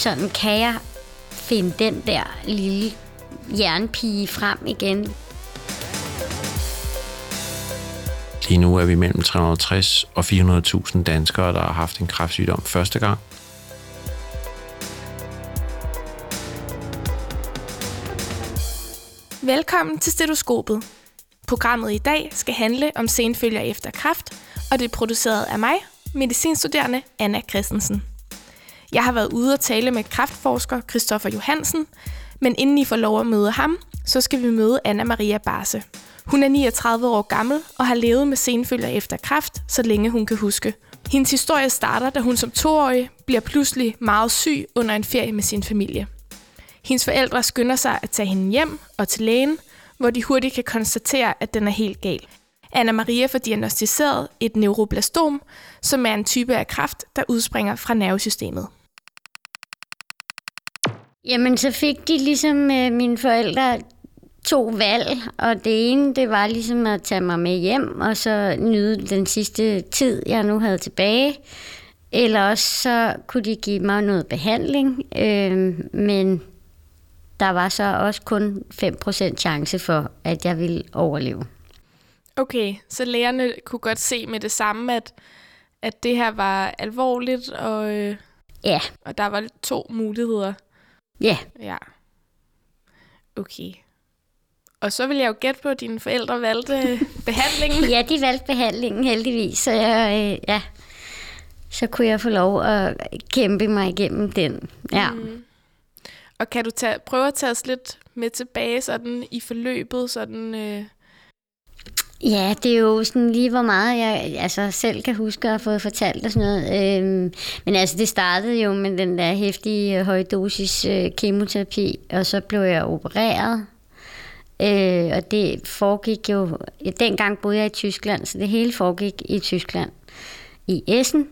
sådan, kan jeg finde den der lille jernpige frem igen? Lige nu er vi mellem 360 og 400.000 danskere, der har haft en kræftsygdom første gang. Velkommen til Stetoskopet. Programmet i dag skal handle om senfølger efter kræft, og det er produceret af mig, medicinstuderende Anna Christensen. Jeg har været ude og tale med kræftforsker Christoffer Johansen, men inden I får lov at møde ham, så skal vi møde Anna Maria Barse. Hun er 39 år gammel og har levet med senfølger efter kræft, så længe hun kan huske. Hendes historie starter, da hun som toårig bliver pludselig meget syg under en ferie med sin familie. Hendes forældre skynder sig at tage hende hjem og til lægen, hvor de hurtigt kan konstatere, at den er helt gal. Anna Maria får diagnostiseret et neuroblastom, som er en type af kræft, der udspringer fra nervesystemet. Jamen, så fik de ligesom øh, mine forældre to valg, og det ene, det var ligesom at tage mig med hjem, og så nyde den sidste tid, jeg nu havde tilbage. Eller også så kunne de give mig noget behandling, øh, men der var så også kun 5% chance for, at jeg ville overleve. Okay, så lægerne kunne godt se med det samme, at, at det her var alvorligt, og, øh, Ja, og der var to muligheder. Ja. Ja. Okay. Og så vil jeg jo gætte på, at dine forældre valgte behandlingen. Ja, de valgte behandlingen heldigvis, så jeg, øh, ja, så kunne jeg få lov at kæmpe mig igennem den. Ja. Mm. Og kan du tage, prøve at tage os lidt med tilbage sådan i forløbet? Sådan, øh, Ja, det er jo sådan lige, hvor meget jeg altså, selv kan huske at have fået fortalt og sådan noget. Øhm, men altså, det startede jo med den der hæftige øh, højdosis øh, kemoterapi, og så blev jeg opereret. Øh, og det foregik jo... Dengang boede jeg i Tyskland, så det hele foregik i Tyskland, i Essen.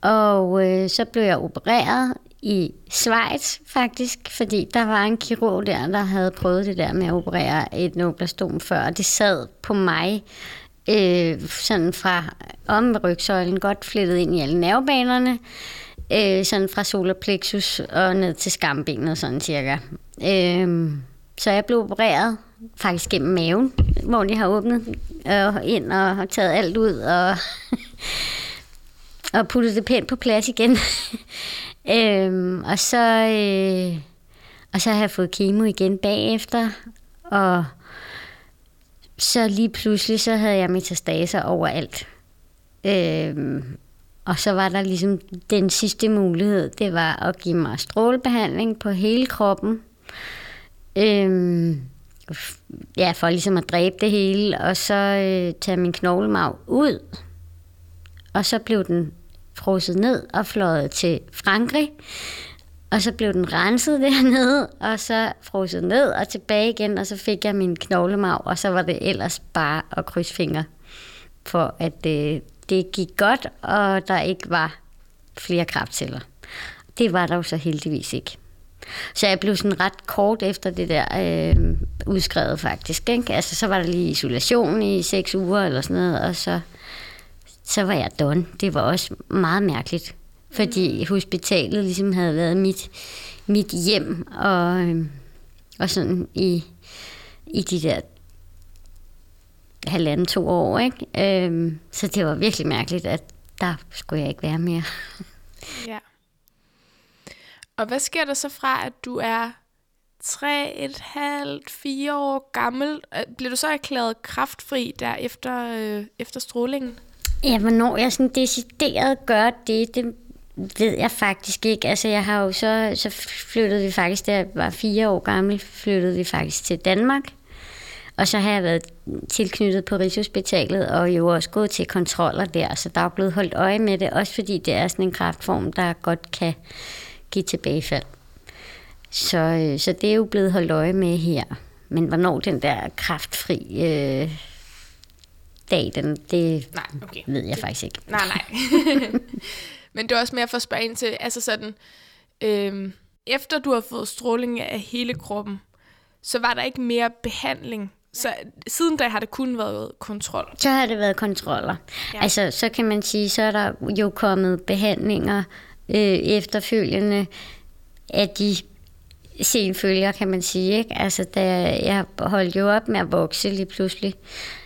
Og øh, så blev jeg opereret i Schweiz faktisk, fordi der var en kirurg der, der havde prøvet det der med at operere et neoplastom før, og det sad på mig øh, sådan fra om rygsøjlen, godt flettet ind i alle nervebanerne, øh, sådan fra solarplexus og ned til skambenet, sådan cirka. Øh, så jeg blev opereret faktisk gennem maven, hvor de har åbnet øh, ind og har taget alt ud og, og puttet det pænt på plads igen. øhm, og så øh, og så har jeg fået kemo igen bagefter, og så lige pludselig så havde jeg metastaser overalt. Øhm, og så var der ligesom den sidste mulighed, det var at give mig strålebehandling på hele kroppen. Øhm, ja, for ligesom at dræbe det hele, og så øh, tage min knoglemarv ud. Og så blev den frosset ned og fløjet til Frankrig. Og så blev den renset dernede, og så frosset ned og tilbage igen, og så fik jeg min knoglemarv, og så var det ellers bare at krydse fingre for, at det, det gik godt, og der ikke var flere kraftceller. Det var der jo så heldigvis ikke. Så jeg blev sådan ret kort efter det der øh, udskrevet faktisk. Ikke? Altså, så var der lige isolation i seks uger eller sådan noget, og så, så var jeg done. Det var også meget mærkeligt, fordi hospitalet ligesom havde været mit, mit hjem, og, øh, og sådan i, i de der halvanden, to år. Ikke? Øh, så det var virkelig mærkeligt, at der skulle jeg ikke være mere. ja. Og hvad sker der så fra, at du er tre, et halvt, fire år gammel? Øh, Bliver du så erklæret kraftfri der efter, øh, efter strålingen? Ja, hvornår jeg sådan decideret gør det, det ved jeg faktisk ikke. Altså, jeg har jo så, så flyttede vi faktisk, da jeg var fire år gammel, flyttede vi faktisk til Danmark. Og så har jeg været tilknyttet på Rigshospitalet, og jo også gået til kontroller der, så der er blevet holdt øje med det, også fordi det er sådan en kraftform, der godt kan give tilbagefald. Så, øh, så det er jo blevet holdt øje med her. Men hvornår den der kraftfri øh, dag, den, det Nej, okay. ved jeg faktisk ikke. Nej, nej. Men det er også mere for at spørge ind til, altså sådan, øhm, efter du har fået stråling af hele kroppen, så var der ikke mere behandling. Så siden da har det kun været kontrol. Så har det været kontroller. Ja. Altså, så kan man sige, så er der jo kommet behandlinger øh, efterfølgende. af de senfølger, kan man sige. Ikke? Altså, da jeg holdt jo op med at vokse lige pludselig,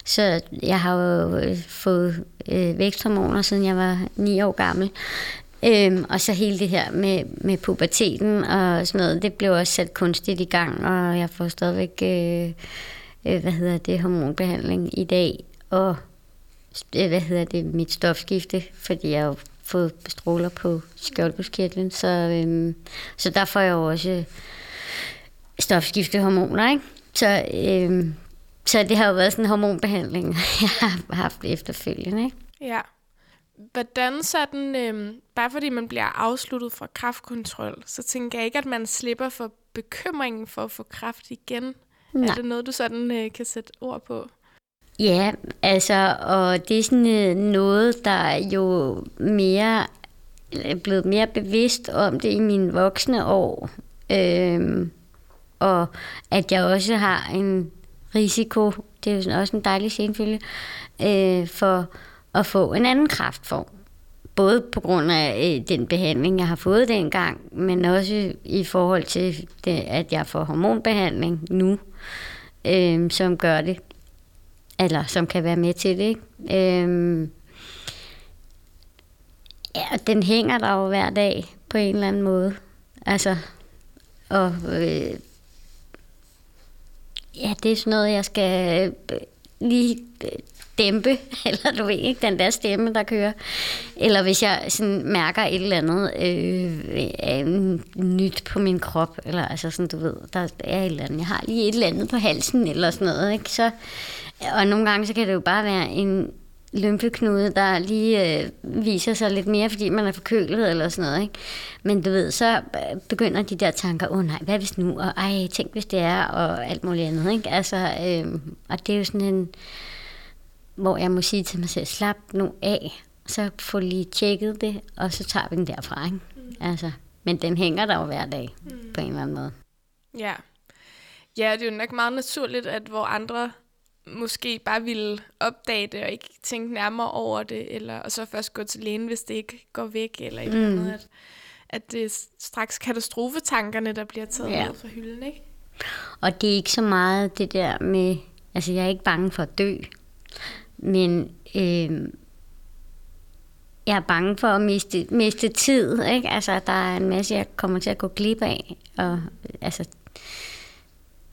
så jeg har jo øh, fået øh, væksthormoner, siden jeg var 9 år gammel. Øhm, og så hele det her med, med puberteten og sådan noget, det blev også sat kunstigt i gang, og jeg får stadigvæk, øh, øh, hvad hedder det, hormonbehandling i dag, og øh, hvad hedder det, mit stofskifte, fordi jeg jo fået stråler på skjoldbuskirtlen, så, øh, så der får jeg jo også stofskiftehormoner, ikke? Så, øh, så det har jo været sådan en hormonbehandling, jeg har haft efterfølgende, ikke? Ja. Hvordan sådan, øh, bare fordi man bliver afsluttet fra kraftkontrol, så tænker jeg ikke, at man slipper for bekymringen for at få kraft igen. Nej. Er det noget, du sådan øh, kan sætte ord på? Ja, altså, og det er sådan øh, noget, der er jo mere er blevet mere bevidst om det i mine voksne år. Øhm, og at jeg også har en risiko, det er jo også en dejlig senfølge, øh, for at få en anden kraftform. Både på grund af øh, den behandling, jeg har fået dengang, men også i forhold til, det, at jeg får hormonbehandling nu, øh, som gør det, eller som kan være med til det. Ikke? Øhm, ja, den hænger der jo hver dag på en eller anden måde. Altså, og øh, ja, det er sådan noget, jeg skal øh, lige øh, dæmpe, eller du ved ikke, den der stemme, der kører. Eller hvis jeg sådan mærker et eller andet øh, øh, nyt på min krop, eller altså sådan, du ved, der er et eller andet, jeg har lige et eller andet på halsen, eller sådan noget, ikke? Så, og nogle gange, så kan det jo bare være en lymfeknude, der lige øh, viser sig lidt mere, fordi man er forkølet eller sådan noget. Ikke? Men du ved, så begynder de der tanker, åh oh, nej, hvad hvis nu, og ej, tænk hvis det er, og alt muligt andet. Ikke? Altså, øh, og det er jo sådan en, hvor jeg må sige til mig selv, slap nu af, så få lige tjekket det, og så tager vi den derfra. Ikke? Mm. Altså, men den hænger der jo hver dag, mm. på en eller anden måde. Ja. Ja, det er jo nok meget naturligt, at hvor andre måske bare ville opdage det og ikke tænke nærmere over det, eller, og så først gå til lægen, hvis det ikke går væk, eller et mm. eller andet, at, at det er straks katastrofetankerne, der bliver taget ja. ud fra hylden, ikke? Og det er ikke så meget det der med, altså jeg er ikke bange for at dø, men øh, jeg er bange for at miste, miste tid, ikke? Altså der er en masse, jeg kommer til at gå glip af, og altså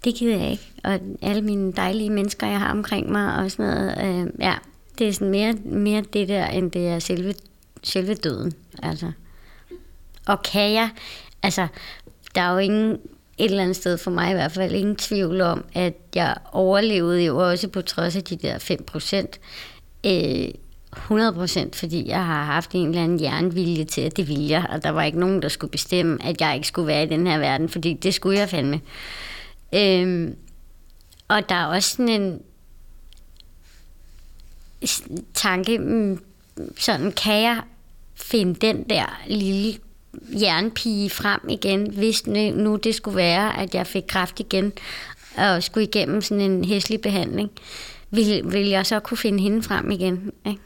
det gider jeg ikke. Og alle mine dejlige mennesker, jeg har omkring mig og sådan noget, øh, ja, det er sådan mere, mere det der, end det er selve, selve døden. Altså. Og kan jeg, altså, der er jo ingen, et eller andet sted for mig i hvert fald, ingen tvivl om, at jeg overlevede jo også på trods af de der 5 procent. Øh, 100% fordi jeg har haft en eller anden jernvilje til, at det ville jeg, og der var ikke nogen, der skulle bestemme, at jeg ikke skulle være i den her verden, fordi det skulle jeg fandme. Øhm, og der er også sådan en tanke, mm, sådan kan jeg finde den der lille jernpige frem igen, hvis nu det skulle være, at jeg fik kraft igen og skulle igennem sådan en hæslig behandling, vil, vil jeg så kunne finde hende frem igen. Ikke?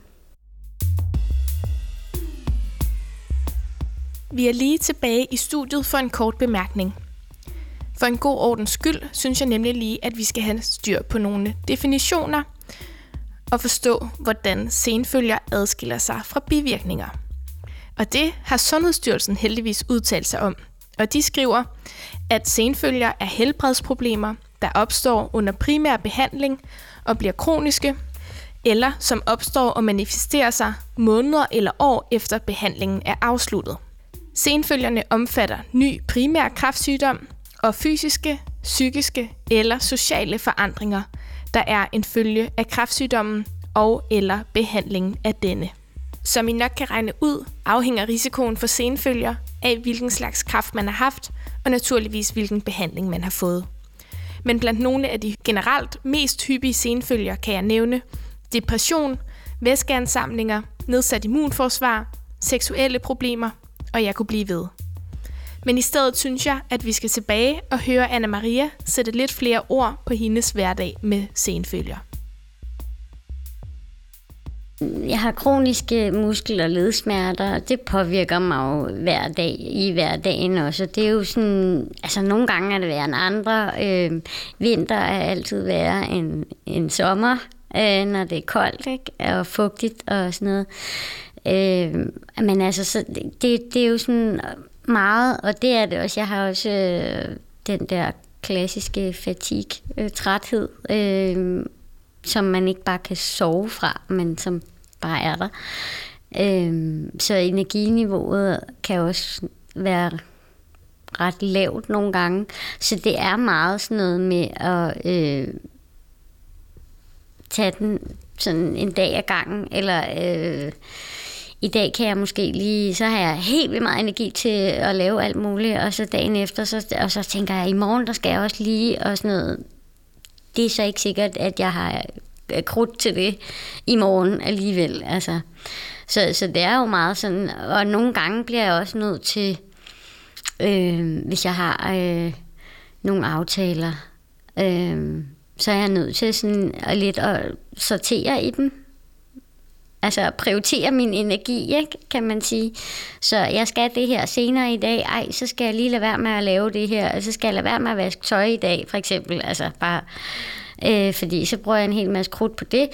Vi er lige tilbage i studiet for en kort bemærkning. For en god ordens skyld synes jeg nemlig lige, at vi skal have styr på nogle definitioner og forstå, hvordan senfølger adskiller sig fra bivirkninger. Og det har Sundhedsstyrelsen heldigvis udtalt sig om. Og de skriver, at senfølger er helbredsproblemer, der opstår under primær behandling og bliver kroniske, eller som opstår og manifesterer sig måneder eller år efter behandlingen er afsluttet. Senfølgerne omfatter ny primær kræftsygdom, og fysiske, psykiske eller sociale forandringer, der er en følge af kræftsygdommen og eller behandlingen af denne. Som I nok kan regne ud, afhænger risikoen for senfølger af, hvilken slags kræft man har haft, og naturligvis hvilken behandling man har fået. Men blandt nogle af de generelt mest hyppige senfølger kan jeg nævne depression, væskeansamlinger, nedsat immunforsvar, seksuelle problemer, og jeg kunne blive ved. Men i stedet synes jeg, at vi skal tilbage og høre Anna Maria sætte lidt flere ord på hendes hverdag med senfølger. Jeg har kroniske muskel- og ledsmerter, og det påvirker mig jo hver dag i hverdagen også. Det er jo sådan, altså nogle gange er det værre end andre. Øh, vinter er altid værre end, end sommer, øh, når det er koldt ikke? og fugtigt og sådan noget. Øh, men altså, så det, det er jo sådan meget, og det er det også. Jeg har også øh, den der klassiske fatigue, øh, træthed, øh, som man ikke bare kan sove fra, men som bare er der. Øh, så energiniveauet kan også være ret lavt nogle gange. Så det er meget sådan noget med at øh, tage den sådan en dag ad gangen, eller øh, i dag kan jeg måske lige, så har jeg helt vildt meget energi til at lave alt muligt, og så dagen efter, så, og så tænker jeg, i morgen, der skal jeg også lige, og sådan noget. Det er så ikke sikkert, at jeg har øh, krudt til det i morgen alligevel. Altså. Så, så det er jo meget sådan, og nogle gange bliver jeg også nødt til, øh, hvis jeg har øh, nogle aftaler, øh, så er jeg nødt til sådan at lidt at sortere i dem. Altså prioritere min energi, ikke, kan man sige. Så jeg skal det her senere i dag. Ej, så skal jeg lige lade være med at lave det her. Og Så skal jeg lade være med at vaske tøj i dag, for eksempel. Altså bare, øh, fordi så bruger jeg en hel masse krudt på det.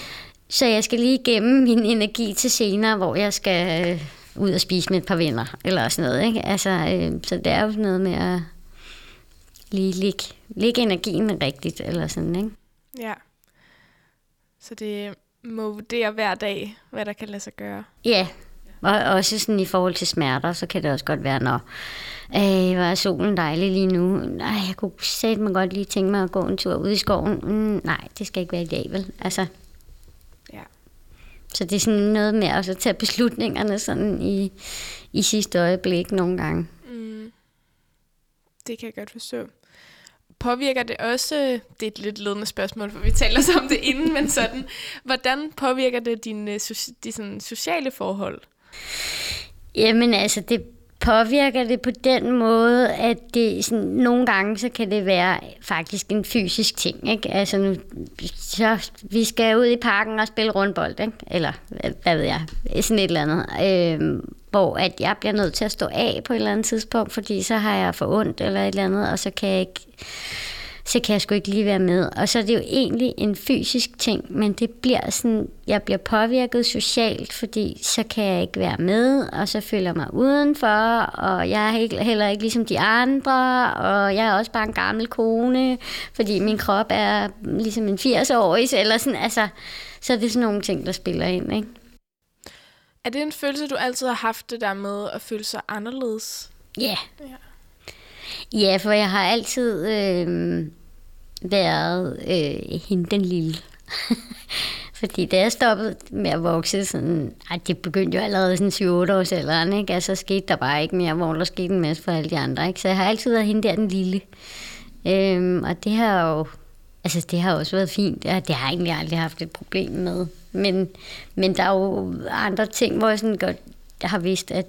Så jeg skal lige gemme min energi til senere, hvor jeg skal øh, ud og spise med et par venner, eller sådan noget. Ikke? Altså, øh, så det er jo sådan noget med at lige ligge, ligge energien rigtigt, eller sådan, ikke? Ja. Så det må vurdere hver dag, hvad der kan lade sig gøre. Ja, og også sådan i forhold til smerter, så kan det også godt være, når øh, hvor er solen dejlig lige nu. Nej, jeg kunne sætte mig godt lige tænke mig at gå en tur ud i skoven. Mm, nej, det skal ikke være i dag, vel? Altså, Ja. så det er sådan noget med at tage beslutningerne sådan i, i sidste øjeblik nogle gange. Mm. Det kan jeg godt forstå. Påvirker det også, det er et lidt ledende spørgsmål, for vi taler så om det inden, men sådan, hvordan påvirker det dine, øh, soci- de sådan, sociale forhold? Jamen altså, det påvirker det på den måde, at det sådan, nogle gange så kan det være faktisk en fysisk ting. Ikke? Altså nu, så, vi skal ud i parken og spille rundbold, ikke? eller hvad, ved jeg, sådan et eller andet. Øh, hvor at jeg bliver nødt til at stå af på et eller andet tidspunkt, fordi så har jeg for ondt eller et eller andet, og så kan jeg ikke så kan jeg sgu ikke lige være med. Og så er det jo egentlig en fysisk ting, men det bliver sådan, jeg bliver påvirket socialt, fordi så kan jeg ikke være med, og så føler jeg mig udenfor, og jeg er heller ikke ligesom de andre, og jeg er også bare en gammel kone, fordi min krop er ligesom en 80-årig, eller sådan, altså, så er det sådan nogle ting, der spiller ind, ikke? Er det en følelse, du altid har haft det der med at føle sig anderledes? Ja. Yeah. Ja. Ja, for jeg har altid øh, været øh, hende den lille. Fordi da jeg stoppede med at vokse, sådan, ej, det begyndte jo allerede sådan 7-8 års alderen, ikke? Altså skete der bare ikke mere, hvor der skete en masse for alle de andre, ikke? Så jeg har altid været hende der den lille. Øhm, og det har jo, altså det har også været fint. Det har, det har jeg egentlig aldrig haft et problem med. Men, men der er jo andre ting, hvor jeg sådan godt jeg har vidst, at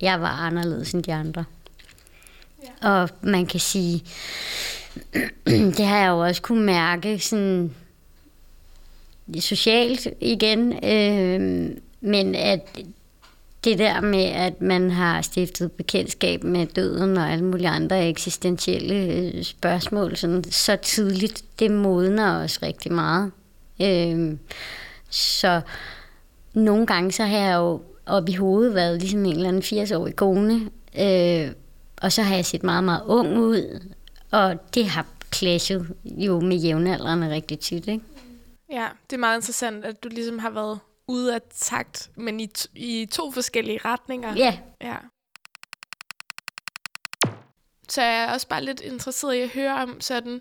jeg var anderledes end de andre. Ja. Og man kan sige, det har jeg jo også kunne mærke sådan socialt igen, øh, men at det der med, at man har stiftet bekendtskab med døden og alle mulige andre eksistentielle øh, spørgsmål sådan, så tidligt, det modner os rigtig meget. Øh, så nogle gange så har jeg jo op i hovedet været ligesom en eller anden 80-årig kone, øh, og så har jeg set meget, meget ung ud, og det har clashet jo med jævnaldrende rigtig tit, ikke? Ja, det er meget interessant, at du ligesom har været ude af takt, men i, i to forskellige retninger. Ja. ja. Så jeg er også bare lidt interesseret i at høre om sådan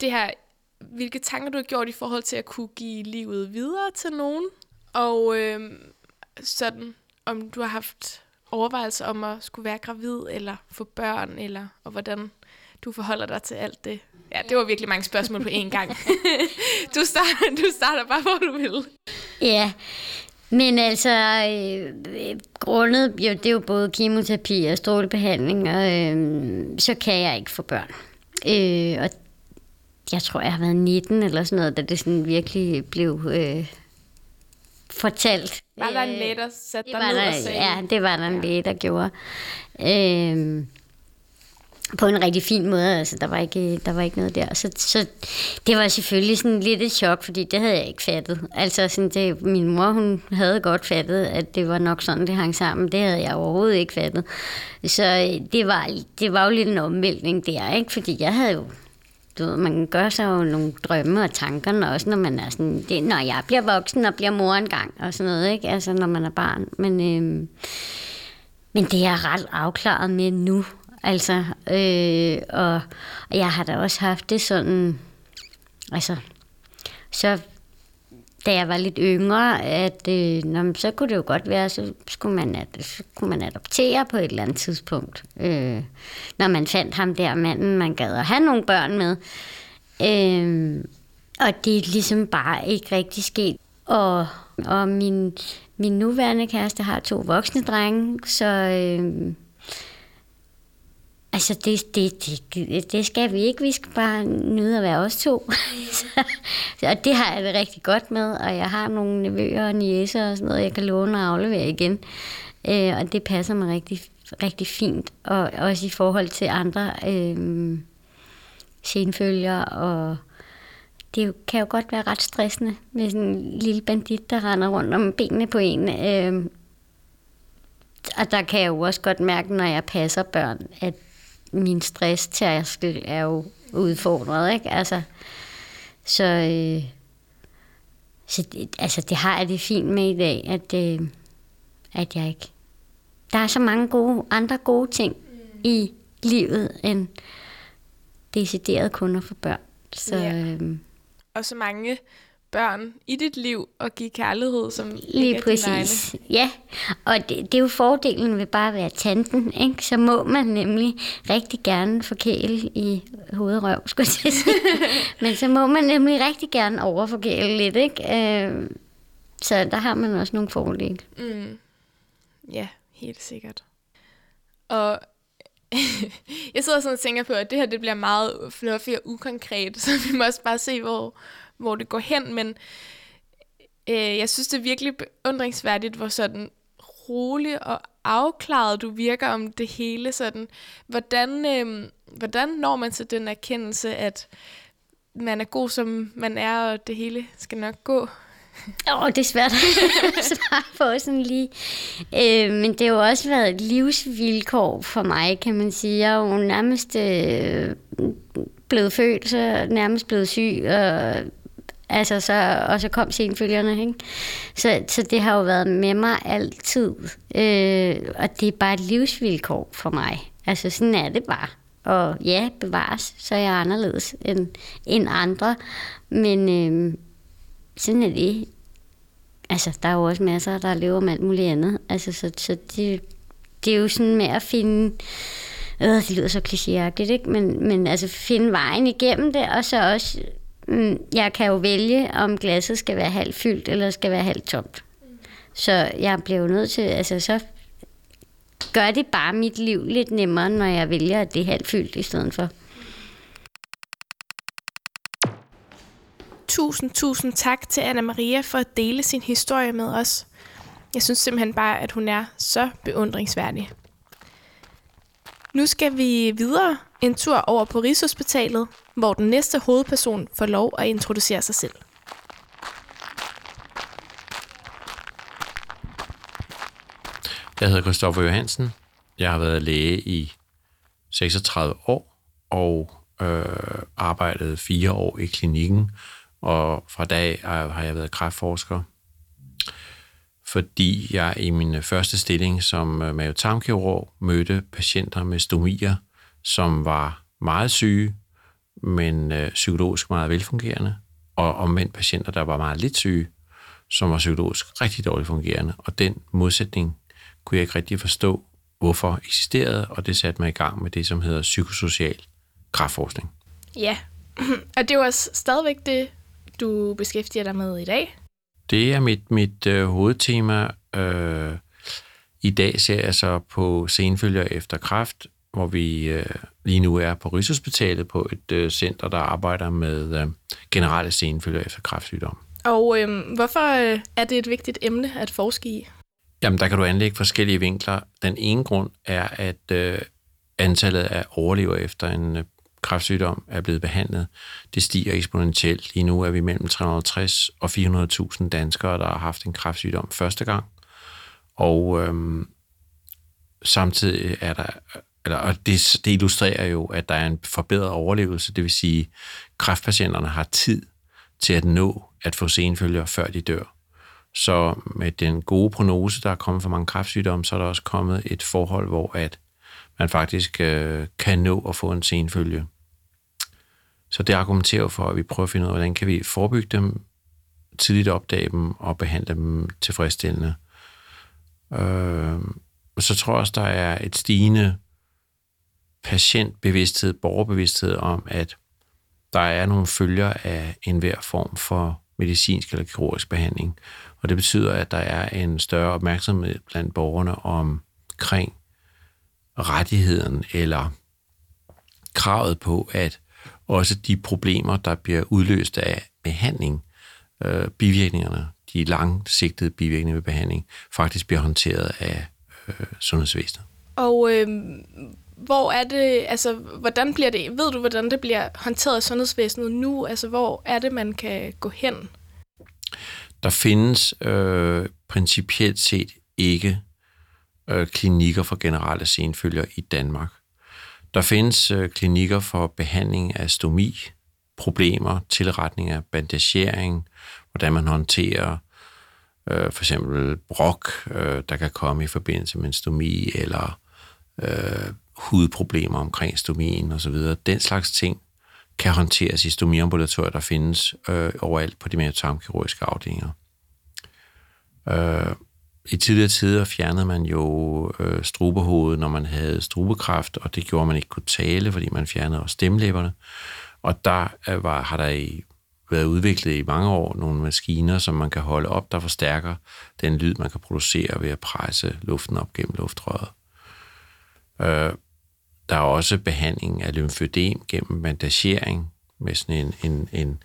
det her, hvilke tanker du har gjort i forhold til at kunne give livet videre til nogen, og øh, sådan om du har haft overvejelser om at skulle være gravid, eller få børn, eller og hvordan du forholder dig til alt det. Ja, det var virkelig mange spørgsmål på én gang. du, starter, du starter bare, hvor du vil. Ja, men altså, øh, grundet, jo, det er jo både kemoterapi og strålebehandling, og øh, så kan jeg ikke få børn. Øh, og jeg tror, jeg har været 19 eller sådan noget, da det sådan virkelig blev øh, fortalt. Var der en læge, der satte det dig ned der, og sagde? Ja, det var der en læge, der gjorde. Øhm, på en rigtig fin måde, altså der var ikke, der var ikke noget der. Så, så det var selvfølgelig sådan lidt et chok, fordi det havde jeg ikke fattet. Altså sådan det, min mor, hun havde godt fattet, at det var nok sådan, det hang sammen. Det havde jeg overhovedet ikke fattet. Så øh, det var, det var jo lidt en omvæltning der, ikke? Fordi jeg havde jo du ved, man gør sig jo nogle drømme og tanker, også når man er sådan, det, når jeg bliver voksen og bliver mor engang, og sådan noget, ikke? Altså, når man er barn. Men, øh, men det er jeg ret afklaret med nu. Altså, øh, og, og jeg har da også haft det sådan, altså, så da jeg var lidt yngre, at øh, nå, så kunne det jo godt være, så skulle man, at, så kunne man adoptere på et eller andet tidspunkt. Øh, når man fandt ham der manden, man gad at have nogle børn med. Øh, og det er ligesom bare ikke rigtig sket. Og, og min, min nuværende kæreste har to voksne drenge, så... Øh, Altså, det, det, det, det skal vi ikke. Vi skal bare nyde at være os to. så, og det har jeg det rigtig godt med, og jeg har nogle nevøer og niæser og sådan noget, jeg kan låne og aflevere igen. Øh, og det passer mig rigtig, rigtig fint. Og også i forhold til andre øh, senfølger. Og det kan jo godt være ret stressende med sådan en lille bandit, der render rundt om benene på en. Øh, og der kan jeg jo også godt mærke, når jeg passer børn, at min stress er jo udfordret, ikke? Altså, så, øh, så det, altså, det har jeg det fint med i dag, at, øh, at jeg ikke... Der er så mange gode, andre gode ting mm. i livet, end decideret kunder for børn. Så, Ja. øh, Og så mange børn i dit liv og give kærlighed, som Lige præcis. Ja, og det, det er jo fordelen ved bare at være tanten, ikke? Så må man nemlig rigtig gerne forkæle i hovedrøv, skulle jeg sige. Men så må man nemlig rigtig gerne overforkæle lidt, ikke? Øh, Så der har man også nogle fordele. Mm. Ja, helt sikkert. Og jeg sidder sådan og tænker på, at det her det bliver meget fluffy og ukonkret, så vi må også bare se, hvor, hvor det går hen. Men øh, jeg synes, det er virkelig beundringsværdigt, hvor sådan rolig og afklaret du virker om det hele. Sådan. Hvordan, øh, hvordan når man til den erkendelse, at man er god, som man er, og det hele skal nok gå? Åh, oh, det er svært at svare på sådan lige. Øh, men det har jo også været et livsvilkår for mig, kan man sige. Jeg er jo nærmest øh, blevet født, så nærmest blevet syg, og, altså, så, og så kom senfølgerne. Ikke? Så, så det har jo været med mig altid. Øh, og det er bare et livsvilkår for mig. Altså sådan er det bare. Og ja, bevares, så er jeg anderledes end, end andre. Men øh, sådan er det. Altså, der er jo også masser, der lever med alt muligt andet. Altså, så, så det, det er jo sådan med at finde... Øh, det lyder så klichéagtigt, ikke? Men, men altså finde vejen igennem det, og så også... Mm, jeg kan jo vælge, om glasset skal være halvt fyldt, eller skal være halvt tomt. Så jeg bliver jo nødt til... Altså, så gør det bare mit liv lidt nemmere, når jeg vælger, at det er halvt fyldt i stedet for. Tusind, tusind tak til Anna Maria for at dele sin historie med os. Jeg synes simpelthen bare, at hun er så beundringsværdig. Nu skal vi videre en tur over på Rigshospitalet, hvor den næste hovedperson får lov at introducere sig selv. Jeg hedder Christoffer Johansen. Jeg har været læge i 36 år og øh, arbejdet fire år i klinikken. Og fra dag har jeg været kræftforsker, fordi jeg i min første stilling som øh, mavetarmkirurg mødte patienter med stomier, som var meget syge, men øh, psykologisk meget velfungerende, og omvendt patienter, der var meget lidt syge, som var psykologisk rigtig dårligt fungerende. Og den modsætning kunne jeg ikke rigtig forstå, hvorfor eksisterede, og det satte mig i gang med det, som hedder psykosocial kraftforskning. Ja, og det er jo også stadigvæk det, du beskæftiger dig med i dag. Det er mit, mit øh, hovedtema. Øh, I dag ser jeg så på senfølger efter kræft, hvor vi øh, lige nu er på Rigshospitalet på et øh, center, der arbejder med øh, generelle senfølger efter kræftsygdom. Og øh, hvorfor øh, er det et vigtigt emne at forske i? Jamen, der kan du anlægge forskellige vinkler. Den ene grund er, at øh, antallet af overlever efter en øh, kræftsygdom er blevet behandlet. Det stiger eksponentielt. Lige nu er vi mellem 360 og 400.000 danskere, der har haft en kræftsygdom første gang. Og øhm, samtidig er der, eller, og det, det illustrerer jo, at der er en forbedret overlevelse, det vil sige, at kræftpatienterne har tid til at nå at få senfølger, før de dør. Så med den gode prognose, der er kommet for mange kræftsygdomme, så er der også kommet et forhold, hvor at man faktisk øh, kan nå at få en senfølge. Så det argumenterer for, at vi prøver at finde ud af, hvordan kan vi forebygge dem, tidligt opdage dem og behandle dem tilfredsstillende. Øh, så tror jeg også, der er et stigende patientbevidsthed, borgerbevidsthed om, at der er nogle følger af enhver form for medicinsk eller kirurgisk behandling. Og det betyder, at der er en større opmærksomhed blandt borgerne omkring rettigheden eller kravet på, at også de problemer, der bliver udløst af behandling, øh, bivirkningerne, de langsigtede bivirkninger ved behandling, faktisk bliver håndteret af øh, sundhedsvæsenet. Og øh, hvor er det, altså, hvordan bliver det, ved du, hvordan det bliver håndteret af sundhedsvæsenet nu? Altså, hvor er det, man kan gå hen? Der findes øh, principielt set ikke øh, klinikker for generelle senfølger i Danmark. Der findes øh, klinikker for behandling af stomi, problemer, tilretning af bandagering, hvordan man håndterer øh, for eksempel brok, øh, der kan komme i forbindelse med en stomi, eller øh, hudproblemer omkring stomien osv. Den slags ting kan håndteres i stomiambulatorier, der findes øh, overalt på de mere tarmkirurgiske afdelinger. Øh, i tidligere tider fjernede man jo øh, strubehovedet, når man havde strubekræft, og det gjorde man ikke kunne tale, fordi man fjernede også stemlæberne. Og der øh, var, har der i, været udviklet i mange år nogle maskiner, som man kan holde op, der forstærker den lyd, man kan producere ved at presse luften op gennem luftrøret. Øh, der er også behandling af lymfødem gennem bandagering med sådan en, en, en,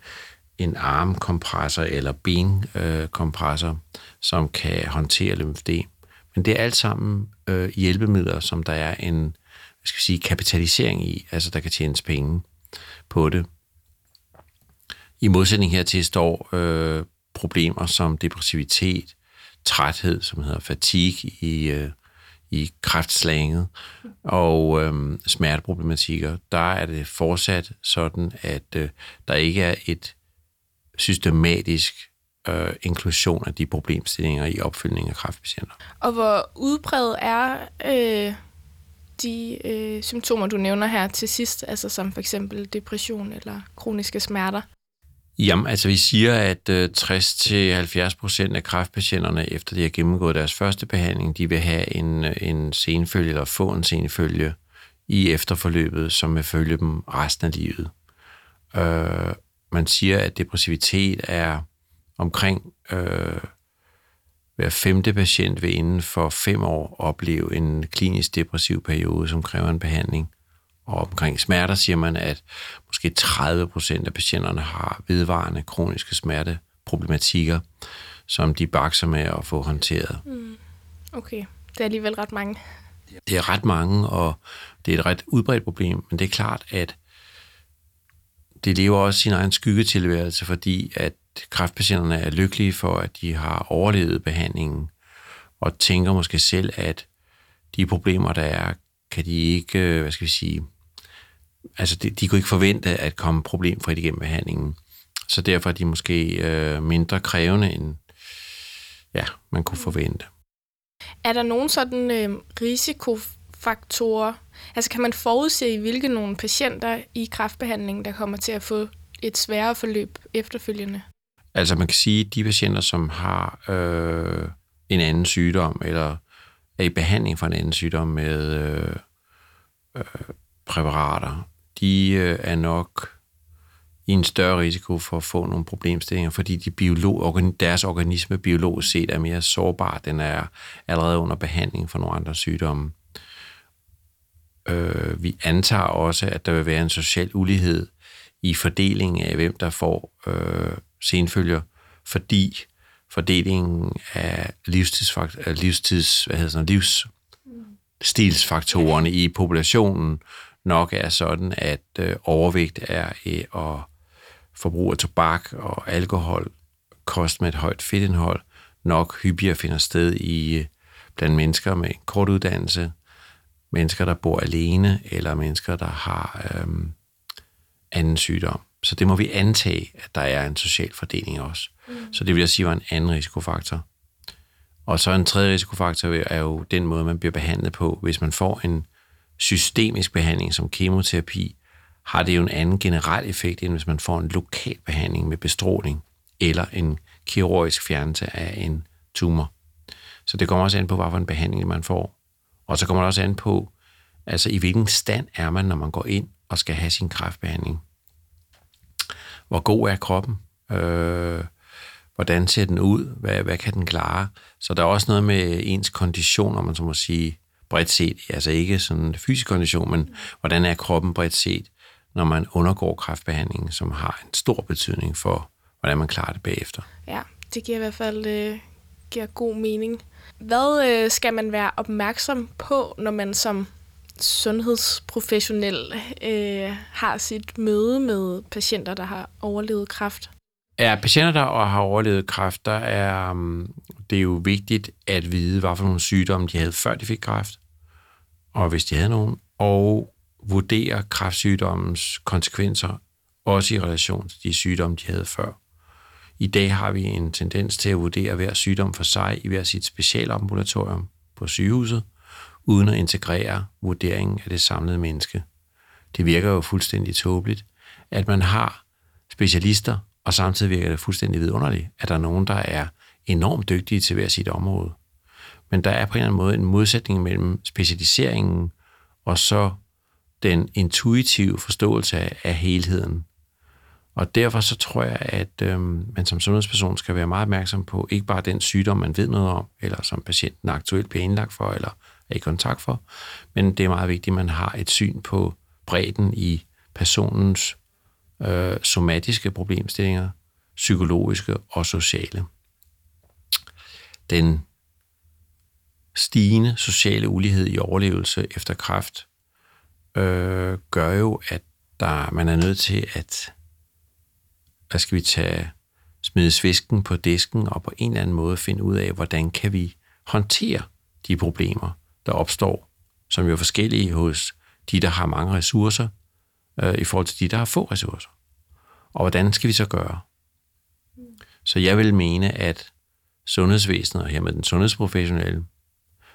en armkompressor eller benkompressor, som kan håndtere lymfødem. Men det er alt sammen øh, hjælpemidler, som der er en hvad skal vi sige, kapitalisering i, altså der kan tjenes penge på det. I modsætning hertil står øh, problemer som depressivitet, træthed, som hedder fatigue i, øh, i kræftslanget, og øh, smerteproblematikker. Der er det fortsat sådan, at øh, der ikke er et systematisk øh, inklusion af de problemstillinger i opfølgning af kræftpatienter. Og hvor udbredt er øh, de øh, symptomer, du nævner her til sidst, altså som for eksempel depression eller kroniske smerter? Jamen, altså vi siger, at øh, 60-70 procent af kræftpatienterne, efter de har gennemgået deres første behandling, de vil have en, øh, en senfølge eller få en senfølge i efterforløbet, som vil følge dem resten af livet. Øh, man siger, at depressivitet er omkring øh, hver femte patient vil inden for fem år opleve en klinisk depressiv periode, som kræver en behandling. Og omkring smerter siger man, at måske 30 procent af patienterne har vedvarende kroniske smerteproblematikker, som de bakser med at få håndteret. Mm. Okay, det er alligevel ret mange. Det er ret mange, og det er et ret udbredt problem, men det er klart, at det lever også sin egen skyggetilværelse, fordi at kræftpatienterne er lykkelige for, at de har overlevet behandlingen, og tænker måske selv, at de problemer, der er, kan de ikke, øh, hvad skal vi sige, altså de, de kunne ikke forvente at komme problemfrit igennem behandlingen. Så derfor er de måske øh, mindre krævende, end ja, man kunne forvente. Er der nogen sådan øh, risikofaktorer, Altså kan man forudse, hvilke nogle patienter i kræftbehandlingen, der kommer til at få et sværere forløb efterfølgende? Altså man kan sige, at de patienter, som har øh, en anden sygdom, eller er i behandling for en anden sygdom med øh, øh, præparater, de øh, er nok i en større risiko for at få nogle problemstillinger, fordi de biolog, deres organisme biologisk set er mere sårbar. Den er allerede under behandling for nogle andre sygdomme. Øh, vi antager også, at der vil være en social ulighed i fordelingen af, hvem der får øh, senfølger fordi fordelingen af livstids, livstids hvad hedder sådan, livsstilsfaktorerne i populationen nok er sådan, at øh, overvægt er øh, og forbrug af tobak og alkohol, kost med et højt fedtindhold, nok hyppigere finder sted i øh, blandt mennesker med en kort uddannelse, mennesker, der bor alene, eller mennesker, der har øhm, anden sygdom. Så det må vi antage, at der er en social fordeling også. Mm. Så det vil jeg sige var en anden risikofaktor. Og så en tredje risikofaktor er jo den måde, man bliver behandlet på. Hvis man får en systemisk behandling som kemoterapi, har det jo en anden generel effekt, end hvis man får en lokal behandling med bestråling eller en kirurgisk fjernelse af en tumor. Så det kommer også an på, hvad for en behandling man får. Og så kommer det også an på, altså i hvilken stand er man, når man går ind og skal have sin kræftbehandling. Hvor god er kroppen? Øh, hvordan ser den ud? Hvad, hvad kan den klare? Så der er også noget med ens kondition, om man så må sige, bredt set. Altså ikke sådan fysisk kondition, men hvordan er kroppen bredt set, når man undergår kræftbehandling, som har en stor betydning for, hvordan man klarer det bagefter. Ja, det giver i hvert fald øh, giver god mening. Hvad øh, skal man være opmærksom på, når man som sundhedsprofessionel øh, har sit møde med patienter, der har overlevet kræft? Er patienter, der har overlevet kræft, der er um, det er jo vigtigt at vide, hvad for nogle sygdomme de havde, før de fik kræft, og hvis de havde nogen, og vurdere kræftsygdommens konsekvenser, også i relation til de sygdomme, de havde før. I dag har vi en tendens til at vurdere hver sygdom for sig i hver sit specialambulatorium på sygehuset, uden at integrere vurderingen af det samlede menneske. Det virker jo fuldstændig tåbeligt, at man har specialister, og samtidig virker det fuldstændig vidunderligt, at der er nogen, der er enormt dygtige til hver sit område. Men der er på en eller anden måde en modsætning mellem specialiseringen og så den intuitive forståelse af, helheden. Og derfor så tror jeg, at øh, man som sundhedsperson skal være meget opmærksom på ikke bare den sygdom, man ved noget om, eller som patienten aktuelt bliver indlagt for, eller er i kontakt for, men det er meget vigtigt, at man har et syn på bredden i personens øh, somatiske problemstillinger, psykologiske og sociale. Den stigende sociale ulighed i overlevelse efter kræft øh, gør jo, at der, man er nødt til at hvad skal vi tage, smide svisken på disken og på en eller anden måde finde ud af, hvordan kan vi håndtere de problemer, der opstår, som jo er forskellige hos de, der har mange ressourcer, øh, i forhold til de, der har få ressourcer. Og hvordan skal vi så gøre? Så jeg vil mene, at sundhedsvæsenet, og hermed den sundhedsprofessionelle,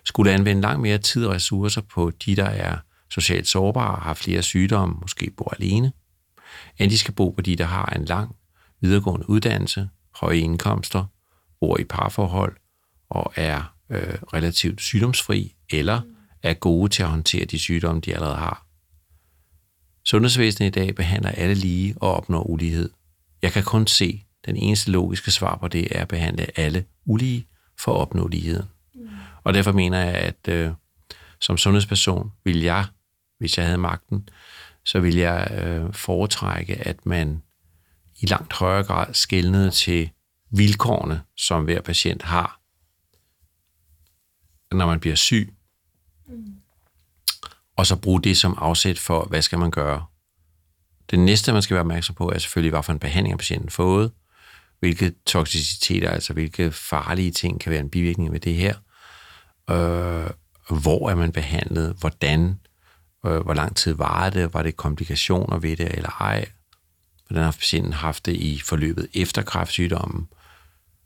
skulle anvende langt mere tid og ressourcer på de, der er socialt sårbare, har flere sygdomme, måske bor alene, end de skal bo på de, der har en lang videregående uddannelse, høje indkomster, bor i parforhold og er øh, relativt sygdomsfri eller er gode til at håndtere de sygdomme, de allerede har. Sundhedsvæsenet i dag behandler alle lige og opnår ulighed. Jeg kan kun se, den eneste logiske svar på det er at behandle alle ulige for at opnå ligheden. Mm. Og derfor mener jeg, at øh, som sundhedsperson vil jeg, hvis jeg havde magten, så vil jeg øh, foretrække, at man i langt højere grad skældnede til vilkårene, som hver patient har, når man bliver syg. Mm. Og så bruge det som afsæt for, hvad skal man gøre. Det næste, man skal være opmærksom på, er selvfølgelig, hvad for en behandling har patienten fået, hvilke toksiciteter, altså hvilke farlige ting kan være en bivirkning ved det her, øh, hvor er man behandlet, hvordan, øh, hvor lang tid var det, var det komplikationer ved det eller ej, Hvordan har patienten haft det i forløbet efter kræftsygdommen?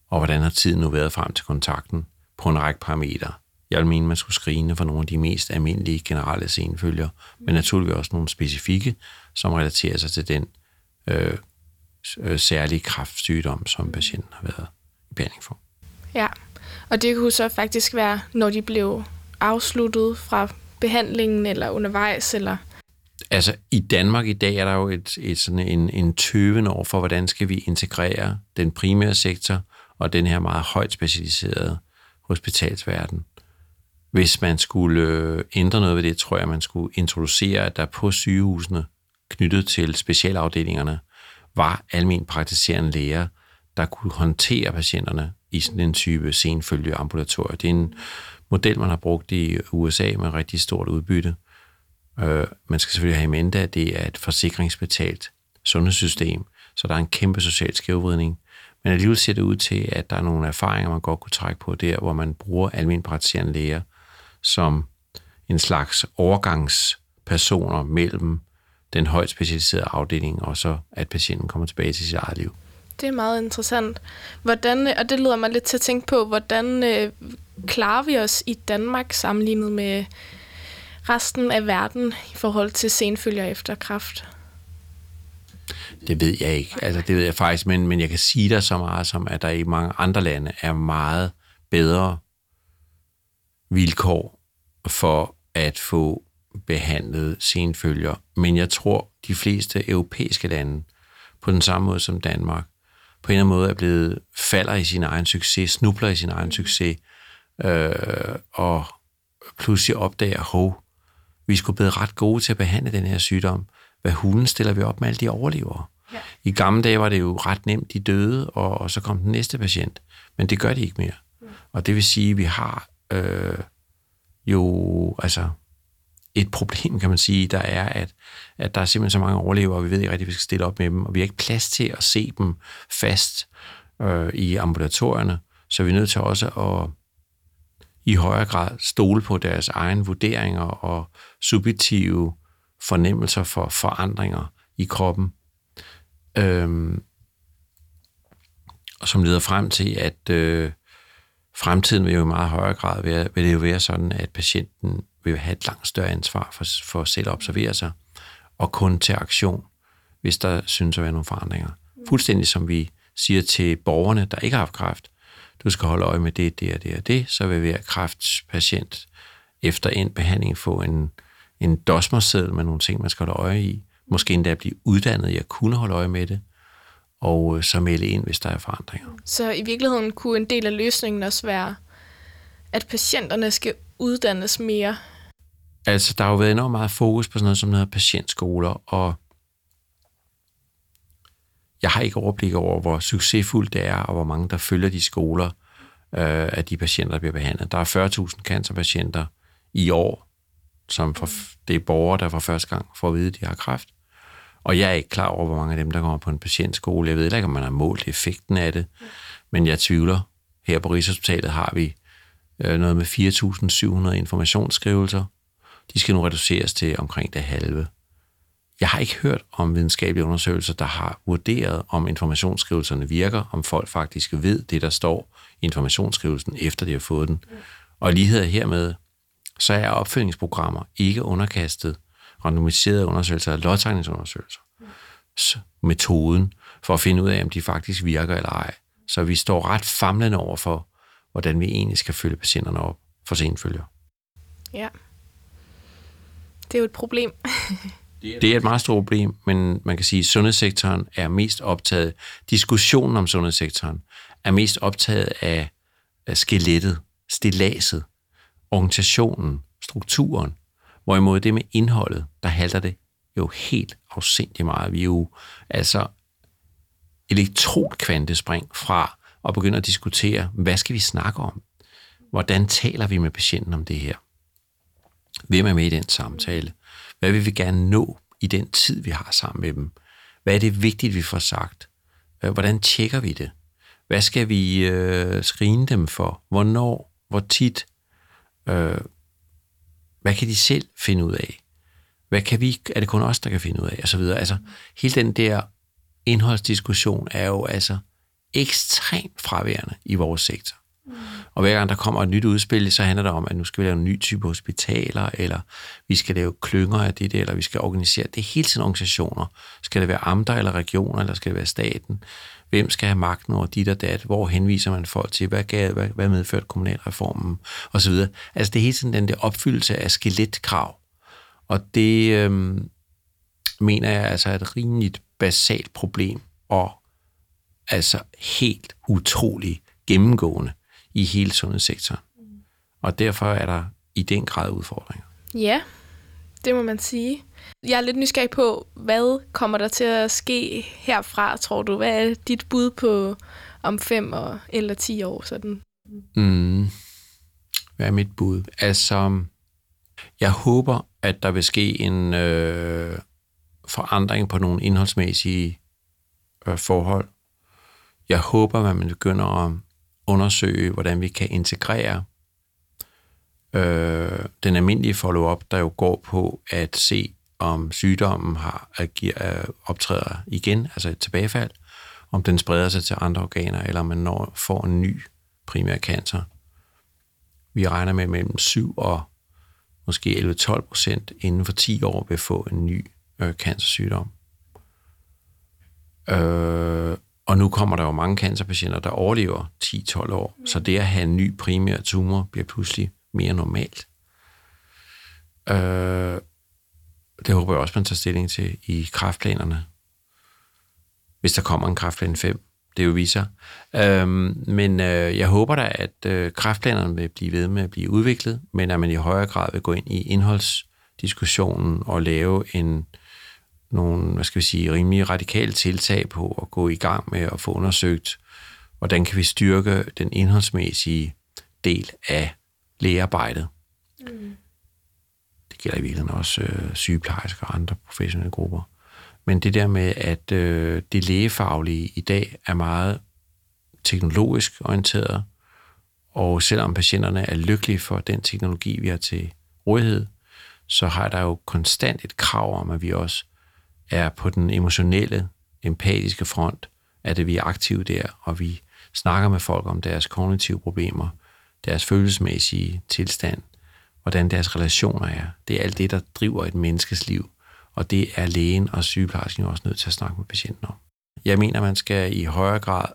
Og hvordan har tiden nu været frem til kontakten på en række parametre? Jeg vil mene, man skulle skrine for nogle af de mest almindelige generelle senfølger, men naturligvis også nogle specifikke, som relaterer sig til den øh, øh, særlige kræftsygdom, som patienten har været i behandling for. Ja, og det kunne så faktisk være, når de blev afsluttet fra behandlingen eller undervejs, eller Altså, i Danmark i dag er der jo et, et sådan en, en tøven over for, hvordan skal vi integrere den primære sektor og den her meget højt specialiserede hospitalsverden. Hvis man skulle øh, ændre noget ved det, tror jeg, man skulle introducere, at der på sygehusene knyttet til specialafdelingerne var almen praktiserende læger, der kunne håndtere patienterne i sådan en type senfølgeambulatorier. Det er en model, man har brugt i USA med rigtig stort udbytte. Øh, man skal selvfølgelig have i mente, at det er et forsikringsbetalt sundhedssystem, så der er en kæmpe social skævvridning. Men alligevel ser det ud til, at der er nogle erfaringer, man godt kunne trække på der, hvor man bruger almindelige praktiserende læger som en slags overgangspersoner mellem den højt specialiserede afdeling, og så at patienten kommer tilbage til sit eget liv. Det er meget interessant. Hvordan, og det leder mig lidt til at tænke på, hvordan øh, klarer vi os i Danmark sammenlignet med resten af verden i forhold til senfølger efter kræft? Det ved jeg ikke. Altså, det ved jeg faktisk, men, men jeg kan sige dig så meget som, at der i mange andre lande er meget bedre vilkår for at få behandlet senfølger. Men jeg tror, de fleste europæiske lande, på den samme måde som Danmark, på en eller anden måde er blevet falder i sin egen succes, snubler i sin egen succes, øh, og pludselig opdager, hov, vi skulle blive ret gode til at behandle den her sygdom. Hvad hulen stiller vi op med alle de overlevere? Ja. I gamle dage var det jo ret nemt, de døde, og, og så kom den næste patient. Men det gør de ikke mere. Mm. Og det vil sige, at vi har øh, jo altså et problem, kan man sige, der er, at, at der er simpelthen så mange overlevere, og vi ved ikke rigtig, at vi skal stille op med dem, og vi har ikke plads til at se dem fast øh, i ambulatorierne, så vi er nødt til også at i højere grad stole på deres egne vurderinger og subjektive fornemmelser for forandringer i kroppen. Øhm, og som leder frem til, at øh, fremtiden vil jo i meget højere grad være, vil det jo være sådan, at patienten vil have et langt større ansvar for, for selv at observere sig, og kun til aktion, hvis der synes at være nogle forandringer. Fuldstændig som vi siger til borgerne, der ikke har haft kræft, du skal holde øje med det, det og det og det, så vil hver kræftpatient efter en behandling få en, en dosmerseddel med nogle ting, man skal holde øje i. Måske endda blive uddannet i at kunne holde øje med det, og øh, så melde ind, hvis der er forandringer. Så i virkeligheden kunne en del af løsningen også være, at patienterne skal uddannes mere? Altså, der har jo været enormt meget fokus på sådan noget som noget patientskoler, og jeg har ikke overblik over, hvor succesfuldt det er, og hvor mange, der følger de skoler øh, af de patienter, der bliver behandlet. Der er 40.000 cancerpatienter i år, som for, det er borgere, der for første gang får at vide, at de har kræft. Og jeg er ikke klar over, hvor mange af dem, der kommer på en patientskole. Jeg ved ikke, om man har målt effekten af det, men jeg tvivler. Her på Rigshospitalet har vi øh, noget med 4.700 informationsskrivelser. De skal nu reduceres til omkring det halve. Jeg har ikke hørt om videnskabelige undersøgelser, der har vurderet, om informationsskrivelserne virker, om folk faktisk ved det, der står i informationsskrivelsen, efter de har fået den. Og lighed hermed, så er opfølgningsprogrammer ikke underkastet randomiserede undersøgelser lodtrækningsundersøgelser. Metoden for at finde ud af, om de faktisk virker eller ej. Så vi står ret famlende over for, hvordan vi egentlig skal følge patienterne op for senfølger. Ja. Det er jo et problem. Det er et meget stort problem, men man kan sige, at sundhedssektoren er mest optaget, diskussionen om sundhedssektoren er mest optaget af, af skelettet, stillaset, organisationen, strukturen, hvorimod det med indholdet, der halter det jo helt afsindigt meget. Vi er jo altså elektronkvantespring fra at begynde at diskutere, hvad skal vi snakke om? Hvordan taler vi med patienten om det her? Hvem er med i den samtale? Hvad vil vi gerne nå i den tid, vi har sammen med dem? Hvad er det vigtigt, vi får sagt? Hvordan tjekker vi det? Hvad skal vi øh, screene dem for? Hvornår? Hvor tit? Øh, hvad kan de selv finde ud af? Hvad kan vi, er det kun os, der kan finde ud af? Og så videre. Altså, hele den der indholdsdiskussion er jo altså ekstremt fraværende i vores sektor. Mm. Og hver gang der kommer et nyt udspil, så handler det om, at nu skal vi lave en ny type hospitaler, eller vi skal lave klynger af det, eller vi skal organisere. Det er hele tiden organisationer. Skal det være amter eller regioner, eller skal det være staten? Hvem skal have magten over dit og dat? Hvor henviser man folk til? Hvad, gav, hvad, hvad medførte kommunalreformen? Og så videre. Altså det er hele tiden den der opfyldelse af skeletkrav. Og det øhm, mener jeg altså er et rimeligt basalt problem, og altså helt utrolig gennemgående i hele sundhedssektoren. Og derfor er der i den grad udfordringer. Ja, det må man sige. Jeg er lidt nysgerrig på, hvad kommer der til at ske herfra, tror du? Hvad er dit bud på om fem eller ti år? Sådan? Mm. Hvad er mit bud? Altså, jeg håber, at der vil ske en øh, forandring på nogle indholdsmæssige øh, forhold. Jeg håber, at man begynder at undersøge, hvordan vi kan integrere øh, den almindelige follow-up, der jo går på at se, om sygdommen har agerer, optræder igen, altså et tilbagefald, om den spreder sig til andre organer, eller om man når, får en ny primær cancer. Vi regner med mellem 7 og måske 11-12 procent inden for 10 år vil få en ny øh, cancersygdom. Øh, og nu kommer der jo mange cancerpatienter, der overlever 10-12 år, så det at have en ny primær tumor bliver pludselig mere normalt. Øh, det håber jeg også, man tager stilling til i kraftplanerne. Hvis der kommer en kraftplan 5, det jo viser. Øhm, men øh, jeg håber da, at øh, kraftplanerne vil blive ved med at blive udviklet, men at man i højere grad vil gå ind i indholdsdiskussionen og lave en nogle, hvad skal vi sige, rimelig radikale tiltag på at gå i gang med at få undersøgt, hvordan kan vi styrke den indholdsmæssige del af lægearbejdet. Mm. Gælder i virkeligheden også øh, sygeplejersker og andre professionelle grupper. Men det der med, at øh, det lægefaglige i dag er meget teknologisk orienteret, og selvom patienterne er lykkelige for den teknologi, vi har til rådighed, så har der jo konstant et krav om, at vi også er på den emotionelle, empatiske front, at vi er aktive der, og vi snakker med folk om deres kognitive problemer, deres følelsesmæssige tilstand, hvordan deres relationer er. Det er alt det, der driver et menneskes liv, og det er lægen og sygeplejersken også nødt til at snakke med patienten om. Jeg mener, man skal i højere grad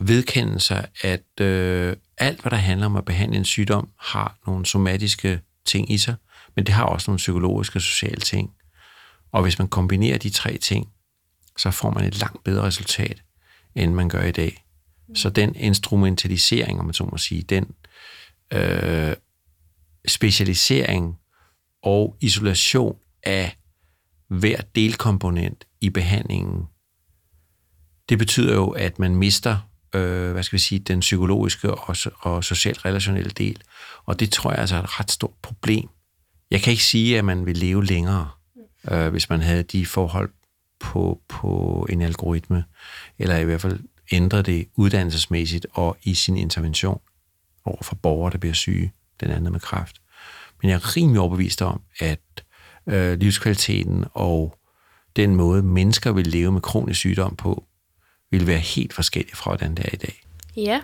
vedkende sig, at øh, alt, hvad der handler om at behandle en sygdom, har nogle somatiske ting i sig, men det har også nogle psykologiske og sociale ting. Og hvis man kombinerer de tre ting, så får man et langt bedre resultat, end man gør i dag. Så den instrumentalisering, om man så må sige, den øh, specialisering og isolation af hver delkomponent i behandlingen, det betyder jo, at man mister øh, hvad skal vi sige, den psykologiske og, og socialt relationelle del. Og det tror jeg altså er et ret stort problem. Jeg kan ikke sige, at man vil leve længere, øh, hvis man havde de forhold på, på en algoritme, eller i hvert fald ændre det uddannelsesmæssigt og i sin intervention over for borgere, der bliver syge, den anden med kræft. Men jeg er rimelig overbevist om, at øh, livskvaliteten og den måde, mennesker vil leve med kronisk sygdom på, vil være helt forskellig fra, hvordan det er i dag. Ja,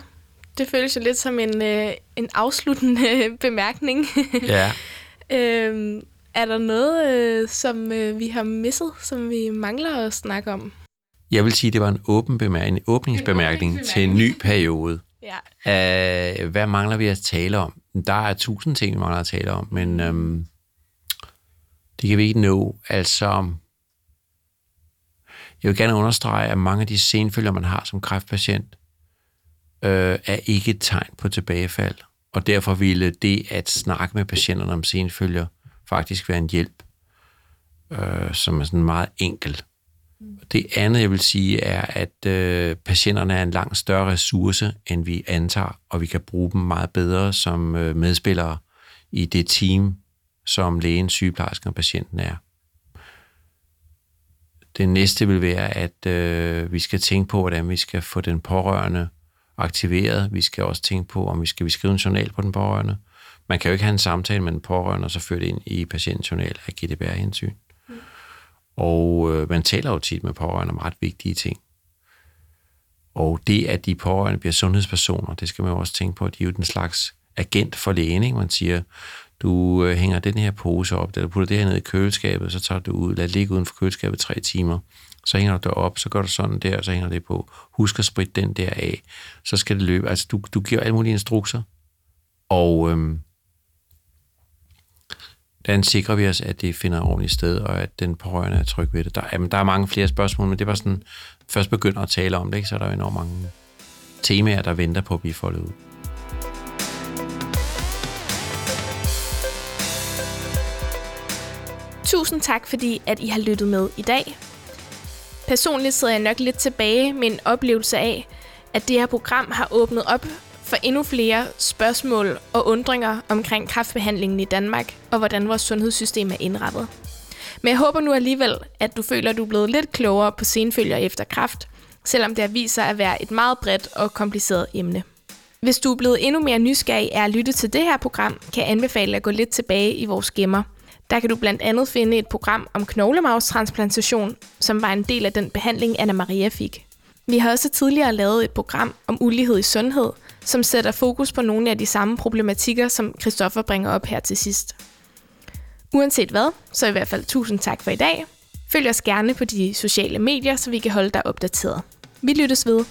det føles jo lidt som en, øh, en afsluttende bemærkning. ja. øhm, er der noget, øh, som øh, vi har misset, som vi mangler at snakke om? Jeg vil sige, det var en åben bemærkning, en åbningsbemærkning en til en ny periode. Ja. Uh, hvad mangler vi at tale om? Der er tusind ting, vi mangler at tale om, men øhm, det kan vi ikke nå. Altså, jeg vil gerne understrege, at mange af de senfølger, man har som kræftpatient, øh, er ikke et tegn på tilbagefald. Og derfor ville det at snakke med patienterne om senfølger faktisk være en hjælp, øh, som er sådan meget enkel. Mm. Det andet, jeg vil sige, er, at øh, patienterne er en langt større ressource, end vi antager, og vi kan bruge dem meget bedre som øh, medspillere i det team, som lægen, sygeplejersken og patienten er. Det næste vil være, at øh, vi skal tænke på, hvordan vi skal få den pårørende aktiveret. Vi skal også tænke på, om vi skal vi skrive en journal på den pårørende. Man kan jo ikke have en samtale med den pårørende, og så føre det ind i patientjournal af GDPR-hensyn. Og øh, man taler jo tit med pårørende om ret vigtige ting. Og det, at de pårørende bliver sundhedspersoner, det skal man jo også tænke på, at de er jo den slags agent for lægen. Ikke? Man siger, du øh, hænger den her pose op, eller du putter det her ned i køleskabet, så tager du ud, lad det ligge uden for køleskabet tre timer. Så hænger du det op, så gør du sådan der, så hænger det på. Husk at spritte den der af. Så skal det løbe. Altså, du, du giver alle mulige instrukser. Og øhm, hvordan sikrer vi os, at det finder ordentligt sted, og at den pårørende er tryg ved det? Der, jamen, der er mange flere spørgsmål, men det var sådan, først begynder at tale om det, ikke? så er der jo enormt mange temaer, der venter på at blive foldet ud. Tusind tak, fordi at I har lyttet med i dag. Personligt sidder jeg nok lidt tilbage med en oplevelse af, at det her program har åbnet op for endnu flere spørgsmål og undringer omkring kræftbehandlingen i Danmark, og hvordan vores sundhedssystem er indrettet. Men jeg håber nu alligevel, at du føler, at du er blevet lidt klogere på senfølger efter kræft, selvom det har vist sig at være et meget bredt og kompliceret emne. Hvis du er blevet endnu mere nysgerrig af at lytte til det her program, kan jeg anbefale at gå lidt tilbage i vores gemmer. Der kan du blandt andet finde et program om knoglemavstransplantation, som var en del af den behandling, Anna Maria fik. Vi har også tidligere lavet et program om ulighed i sundhed, som sætter fokus på nogle af de samme problematikker, som Christoffer bringer op her til sidst. Uanset hvad, så i hvert fald tusind tak for i dag. Følg os gerne på de sociale medier, så vi kan holde dig opdateret. Vi lyttes ved.